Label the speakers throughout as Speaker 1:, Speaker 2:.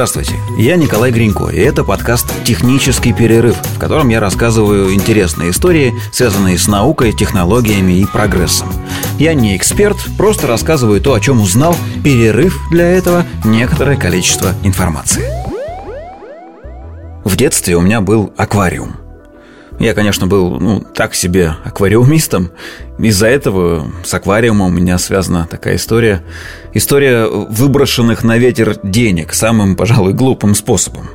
Speaker 1: Здравствуйте, я Николай Гринько, и это подкаст «Технический перерыв», в котором я рассказываю интересные истории, связанные с наукой, технологиями и прогрессом. Я не эксперт, просто рассказываю то, о чем узнал, перерыв для этого некоторое количество информации. В детстве у меня был аквариум. Я, конечно, был, ну, так себе аквариумистом. Из-за этого с аквариумом у меня связана такая история. История выброшенных на ветер денег самым, пожалуй, глупым способом.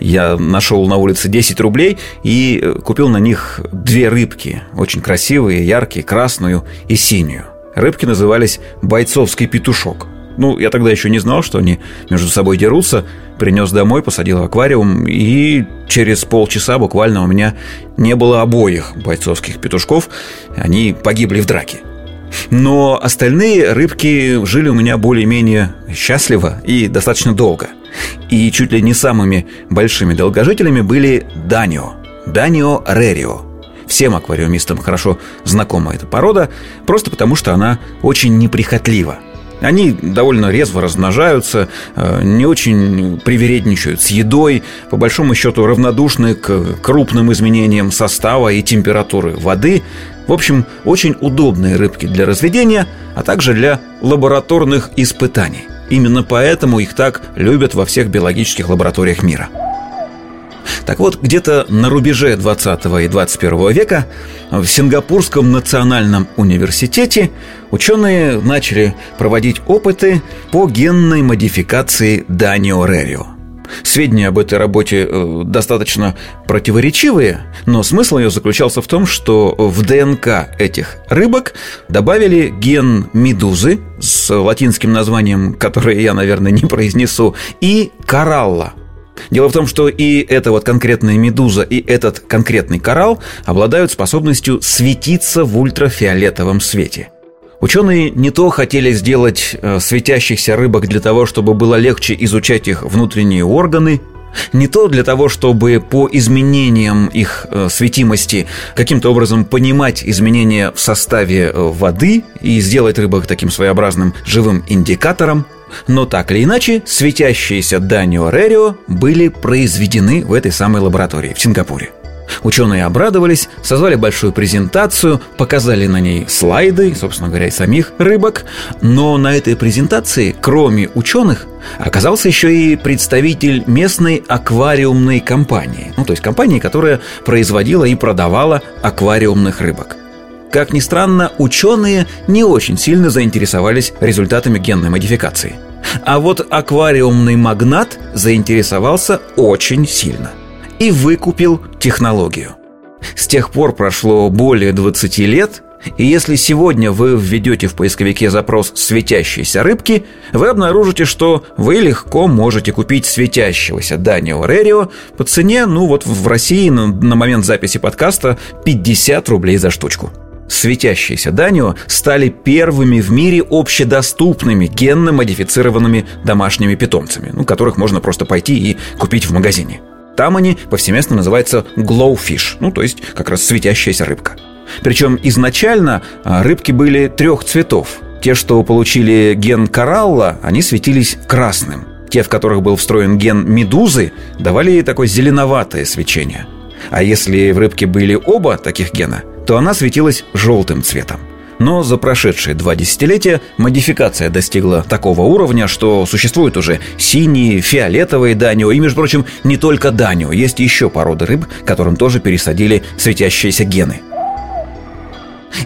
Speaker 1: Я нашел на улице 10 рублей и купил на них две рыбки. Очень красивые, яркие, красную и синюю. Рыбки назывались «бойцовский петушок». Ну, я тогда еще не знал, что они между собой дерутся. Принес домой, посадил в аквариум, и через полчаса буквально у меня не было обоих бойцовских петушков. Они погибли в драке. Но остальные рыбки жили у меня более-менее счастливо и достаточно долго. И чуть ли не самыми большими долгожителями были Данио. Данио Рерио. Всем аквариумистам хорошо знакома эта порода, просто потому что она очень неприхотлива. Они довольно резво размножаются, э, не очень привередничают с едой, по большому счету равнодушны к крупным изменениям состава и температуры воды. В общем, очень удобные рыбки для разведения, а также для лабораторных испытаний. Именно поэтому их так любят во всех биологических лабораториях мира. Так вот, где-то на рубеже 20 и 21 века в Сингапурском национальном университете ученые начали проводить опыты по генной модификации Данио Рерио. Сведения об этой работе э, достаточно противоречивые, но смысл ее заключался в том, что в ДНК этих рыбок добавили ген медузы с латинским названием, которое я, наверное, не произнесу, и коралла – Дело в том, что и эта вот конкретная медуза, и этот конкретный коралл обладают способностью светиться в ультрафиолетовом свете. Ученые не то хотели сделать э, светящихся рыбок для того, чтобы было легче изучать их внутренние органы, не то для того, чтобы по изменениям их э, светимости каким-то образом понимать изменения в составе э, воды и сделать рыбок таким своеобразным живым индикатором – но так или иначе, светящиеся Данио Рерио были произведены в этой самой лаборатории в Сингапуре. Ученые обрадовались, созвали большую презентацию, показали на ней слайды, собственно говоря, и самих рыбок. Но на этой презентации, кроме ученых, оказался еще и представитель местной аквариумной компании. Ну, то есть компании, которая производила и продавала аквариумных рыбок. Как ни странно, ученые не очень сильно заинтересовались результатами генной модификации. А вот аквариумный магнат заинтересовался очень сильно и выкупил технологию. С тех пор прошло более 20 лет, и если сегодня вы введете в поисковике запрос «светящиеся рыбки», вы обнаружите, что вы легко можете купить светящегося Данио Рерио по цене, ну вот в России на, момент записи подкаста 50 рублей за штучку светящиеся Данио стали первыми в мире общедоступными генно-модифицированными домашними питомцами, ну, которых можно просто пойти и купить в магазине. Там они повсеместно называются glowfish, ну, то есть как раз светящаяся рыбка. Причем изначально а, рыбки были трех цветов. Те, что получили ген коралла, они светились красным. Те, в которых был встроен ген медузы, давали такое зеленоватое свечение. А если в рыбке были оба таких гена, то она светилась желтым цветом. Но за прошедшие два десятилетия модификация достигла такого уровня, что существуют уже синие, фиолетовые данио, и, между прочим, не только данио, есть еще породы рыб, которым тоже пересадили светящиеся гены.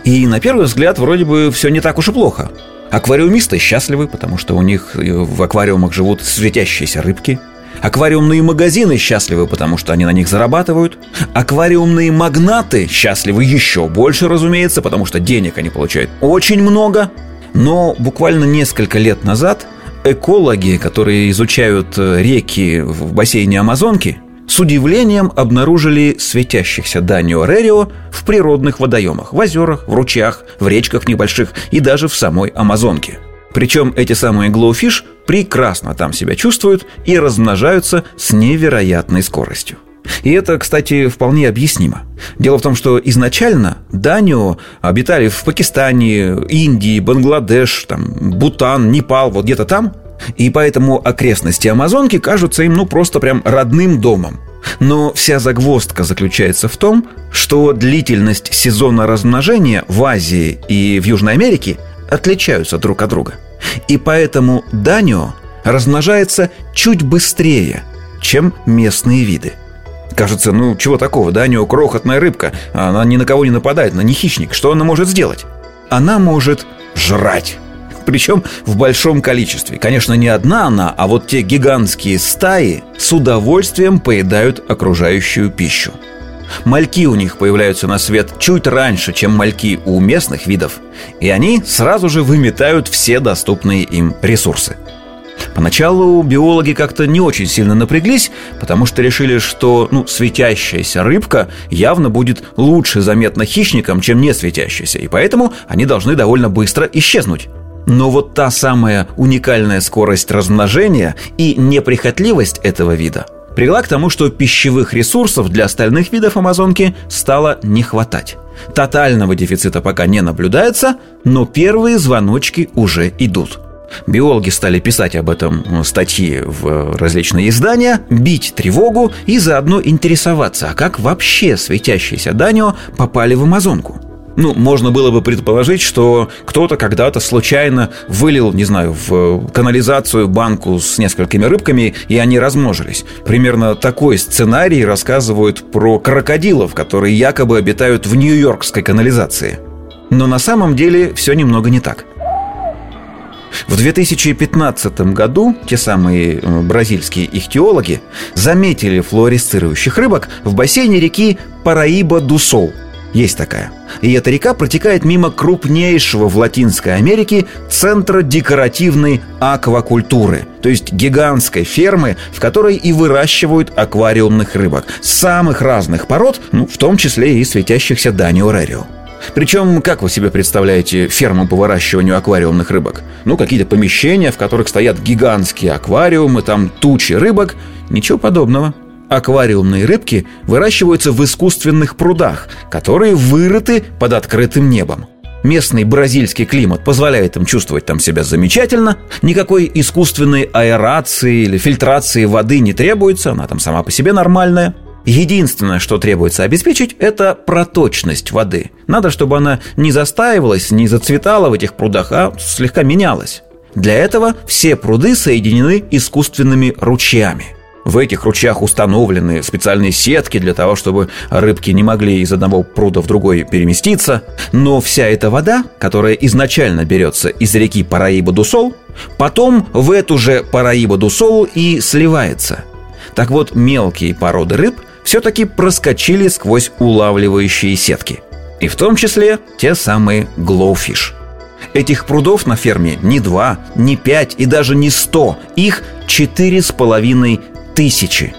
Speaker 1: И на первый взгляд вроде бы все не так уж и плохо. Аквариумисты счастливы, потому что у них в аквариумах живут светящиеся рыбки – Аквариумные магазины счастливы, потому что они на них зарабатывают. Аквариумные магнаты счастливы еще больше, разумеется, потому что денег они получают очень много. Но буквально несколько лет назад экологи, которые изучают э, реки в бассейне Амазонки, с удивлением обнаружили светящихся Данио Рерио в природных водоемах, в озерах, в ручьях, в речках небольших и даже в самой Амазонке – причем эти самые глоуфиш прекрасно там себя чувствуют и размножаются с невероятной скоростью. И это, кстати, вполне объяснимо. Дело в том, что изначально Данио обитали в Пакистане, Индии, Бангладеш, там, Бутан, Непал, вот где-то там. И поэтому окрестности Амазонки кажутся им ну просто прям родным домом. Но вся загвоздка заключается в том, что длительность сезона размножения в Азии и в Южной Америке отличаются друг от друга. И поэтому Данио размножается чуть быстрее, чем местные виды. Кажется, ну чего такого, Данио крохотная рыбка, она ни на кого не нападает, она не хищник. Что она может сделать? Она может жрать. Причем в большом количестве. Конечно, не одна она, а вот те гигантские стаи с удовольствием поедают окружающую пищу. Мальки у них появляются на свет чуть раньше, чем мальки у местных видов, и они сразу же выметают все доступные им ресурсы. Поначалу биологи как-то не очень сильно напряглись, потому что решили, что ну, светящаяся рыбка явно будет лучше заметна хищникам, чем не светящаяся, и поэтому они должны довольно быстро исчезнуть. Но вот та самая уникальная скорость размножения и неприхотливость этого вида привела к тому, что пищевых ресурсов для остальных видов Амазонки стало не хватать. Тотального дефицита пока не наблюдается, но первые звоночки уже идут. Биологи стали писать об этом статьи в различные издания, бить тревогу и заодно интересоваться, а как вообще светящиеся Данио попали в Амазонку – ну, можно было бы предположить, что кто-то когда-то случайно вылил, не знаю, в канализацию банку с несколькими рыбками, и они размножились. Примерно такой сценарий рассказывают про крокодилов, которые якобы обитают в нью-йоркской канализации. Но на самом деле все немного не так. В 2015 году те самые э, бразильские ихтиологи заметили флуоресцирующих рыбок в бассейне реки Параиба-Дусол – есть такая. И эта река протекает мимо крупнейшего в Латинской Америке центра декоративной аквакультуры, то есть гигантской фермы, в которой и выращивают аквариумных рыбок самых разных пород, ну, в том числе и светящихся Данио Рерио. Причем, как вы себе представляете ферму по выращиванию аквариумных рыбок? Ну, какие-то помещения, в которых стоят гигантские аквариумы, там тучи рыбок. Ничего подобного. Аквариумные рыбки выращиваются в искусственных прудах, которые вырыты под открытым небом. Местный бразильский климат позволяет им чувствовать там себя замечательно, никакой искусственной аэрации или фильтрации воды не требуется, она там сама по себе нормальная. Единственное, что требуется обеспечить, это проточность воды. Надо, чтобы она не застаивалась, не зацветала в этих прудах, а слегка менялась. Для этого все пруды соединены искусственными ручьями – в этих ручьях установлены специальные сетки для того, чтобы рыбки не могли из одного пруда в другой переместиться. Но вся эта вода, которая изначально берется из реки Параиба-Дусол, потом в эту же Параиба-Дусолу и сливается. Так вот, мелкие породы рыб все-таки проскочили сквозь улавливающие сетки. И в том числе те самые GloFish. Этих прудов на ферме не два, не пять и даже не сто. Их четыре с половиной тысячи.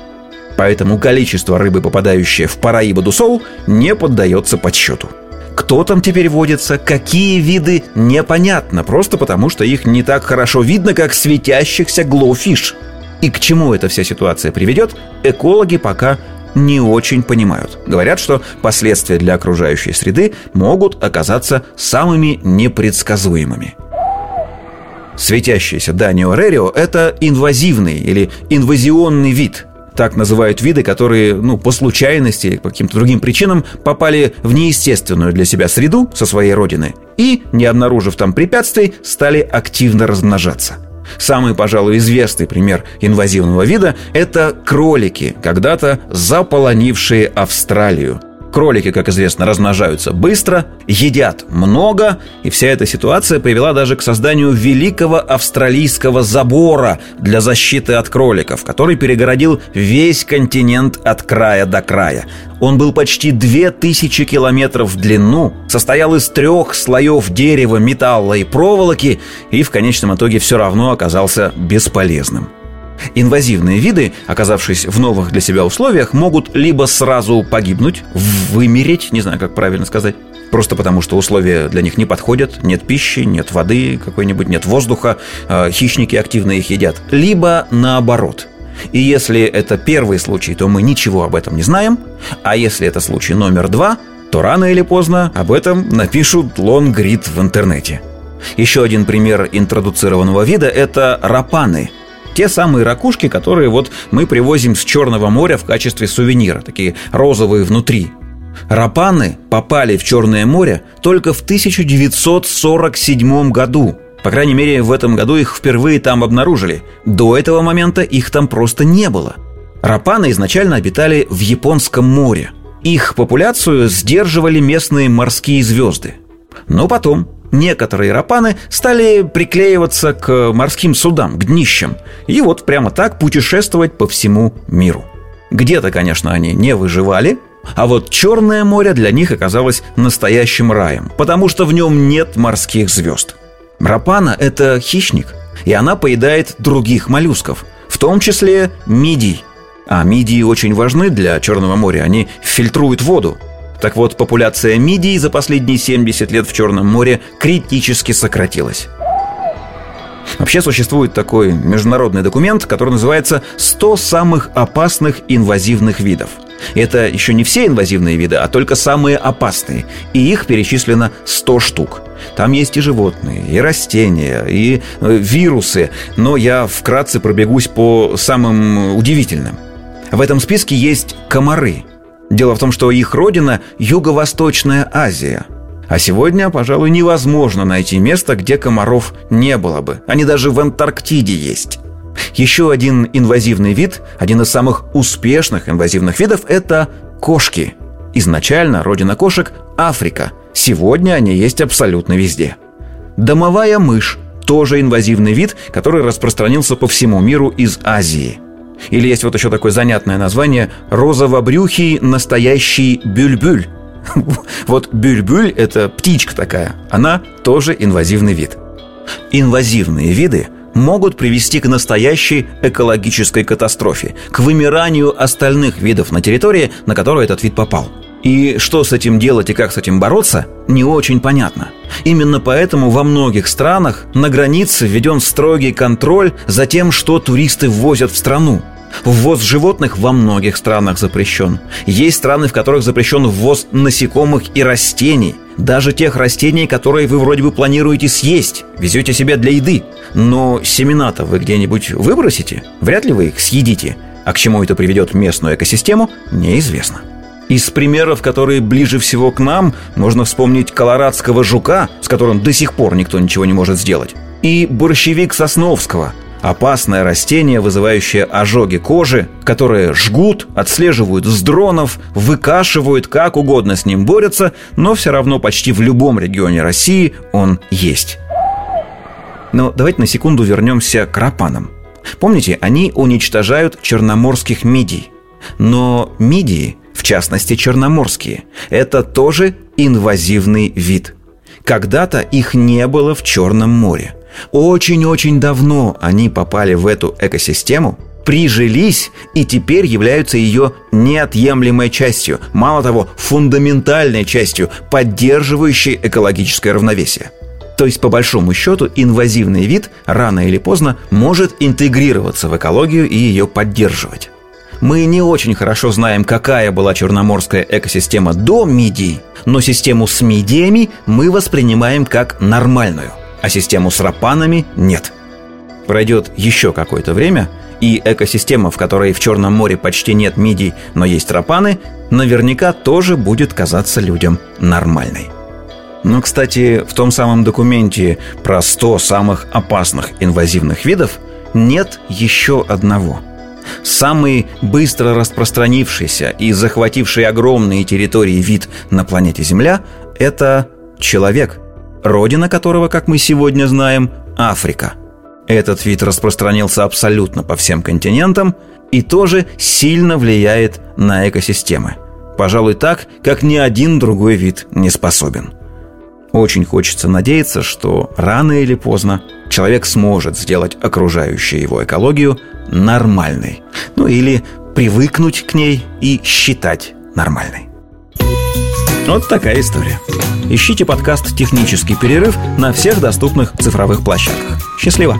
Speaker 1: Поэтому количество рыбы, попадающее в Параиба-ду-Сул, не поддается подсчету. Кто там теперь водится, какие виды, непонятно, просто потому что их не так хорошо видно, как светящихся GloFish. И к чему эта вся ситуация приведет, экологи пока не очень понимают. Говорят, что последствия для окружающей среды могут оказаться самыми непредсказуемыми. Светящийся Данио Рерио – это инвазивный или инвазионный вид. Так называют виды, которые, ну, по случайности или по каким-то другим причинам попали в неестественную для себя среду со своей родины и, не обнаружив там препятствий, стали активно размножаться. Самый, пожалуй, известный пример инвазивного вида – это кролики, когда-то заполонившие Австралию – Кролики, как известно, размножаются быстро, едят много, и вся эта ситуация привела даже к созданию великого австралийского забора для защиты от кроликов, который перегородил весь континент от края до края. Он был почти 2000 километров в длину, состоял из трех слоев дерева, металла и проволоки, и в конечном итоге все равно оказался бесполезным. Инвазивные виды, оказавшись в новых для себя условиях, могут либо сразу погибнуть, вымереть, не знаю, как правильно сказать, просто потому что условия для них не подходят, нет пищи, нет воды какой-нибудь, нет воздуха, а хищники активно их едят, либо наоборот – и если это первый случай, то мы ничего об этом не знаем. А если это случай номер два, то рано или поздно об этом напишут лонгрид в интернете. Еще один пример интродуцированного вида – это рапаны – те самые ракушки, которые вот мы привозим с Черного моря в качестве сувенира, такие розовые внутри. Рапаны попали в Черное море только в 1947 году. По крайней мере, в этом году их впервые там обнаружили. До этого момента их там просто не было. Рапаны изначально обитали в Японском море. Их популяцию сдерживали местные морские звезды. Но потом некоторые рапаны стали приклеиваться к морским судам, к днищам, и вот прямо так путешествовать по всему миру. Где-то, конечно, они не выживали, а вот Черное море для них оказалось настоящим раем, потому что в нем нет морских звезд. Рапана – это хищник, и она поедает других моллюсков, в том числе мидий. А мидии очень важны для Черного моря, они фильтруют воду. Так вот, популяция мидий за последние 70 лет в Черном море критически сократилась. Вообще существует такой международный документ, который называется «100 самых опасных инвазивных видов». Это еще не все инвазивные виды, а только самые опасные. И их перечислено 100 штук. Там есть и животные, и растения, и э, вирусы. Но я вкратце пробегусь по самым удивительным. В этом списке есть комары. Дело в том, что их родина – Юго-Восточная Азия – а сегодня, пожалуй, невозможно найти место, где комаров не было бы. Они даже в Антарктиде есть. Еще один инвазивный вид, один из самых успешных инвазивных видов – это кошки. Изначально родина кошек – Африка. Сегодня они есть абсолютно везде. Домовая мышь – тоже инвазивный вид, который распространился по всему миру из Азии. Или есть вот еще такое занятное название – розовобрюхий настоящий бюльбюль. Вот бюльбюль – это птичка такая, она тоже инвазивный вид. Инвазивные виды – могут привести к настоящей экологической катастрофе, к вымиранию остальных видов на территории, на которую этот вид попал. И что с этим делать и как с этим бороться, не очень понятно. Именно поэтому во многих странах на границе введен строгий контроль за тем, что туристы ввозят в страну. Ввоз животных во многих странах запрещен. Есть страны, в которых запрещен ввоз насекомых и растений. Даже тех растений, которые вы вроде бы планируете съесть, везете себе для еды. Но семена-то вы где-нибудь выбросите? Вряд ли вы их съедите. А к чему это приведет местную экосистему, неизвестно. Из примеров, которые ближе всего к нам, можно вспомнить колорадского жука, с которым до сих пор никто ничего не может сделать, и борщевик Сосновского, Опасное растение, вызывающее ожоги кожи, которые жгут, отслеживают с дронов, выкашивают, как угодно с ним борются, но все равно почти в любом регионе России он есть. Но давайте на секунду вернемся к рапанам. Помните, они уничтожают черноморских мидий. Но мидии, в частности черноморские, это тоже инвазивный вид. Когда-то их не было в Черном море – очень-очень давно они попали в эту экосистему, прижились и теперь являются ее неотъемлемой частью, мало того, фундаментальной частью, поддерживающей экологическое равновесие. То есть, по большому счету, инвазивный вид рано или поздно может интегрироваться в экологию и ее поддерживать. Мы не очень хорошо знаем, какая была черноморская экосистема до мидий, но систему с мидиями мы воспринимаем как нормальную – а систему с рапанами нет. Пройдет еще какое-то время, и экосистема, в которой в Черном море почти нет мидий, но есть рапаны, наверняка тоже будет казаться людям нормальной. Но, кстати, в том самом документе про 100 самых опасных инвазивных видов нет еще одного. Самый быстро распространившийся и захвативший огромные территории вид на планете Земля – это человек – родина которого, как мы сегодня знаем, Африка. Этот вид распространился абсолютно по всем континентам и тоже сильно влияет на экосистемы. Пожалуй, так, как ни один другой вид не способен. Очень хочется надеяться, что рано или поздно человек сможет сделать окружающую его экологию нормальной. Ну или привыкнуть к ней и считать нормальной. Вот такая история. Ищите подкаст «Технический перерыв» на всех доступных цифровых площадках. Счастливо!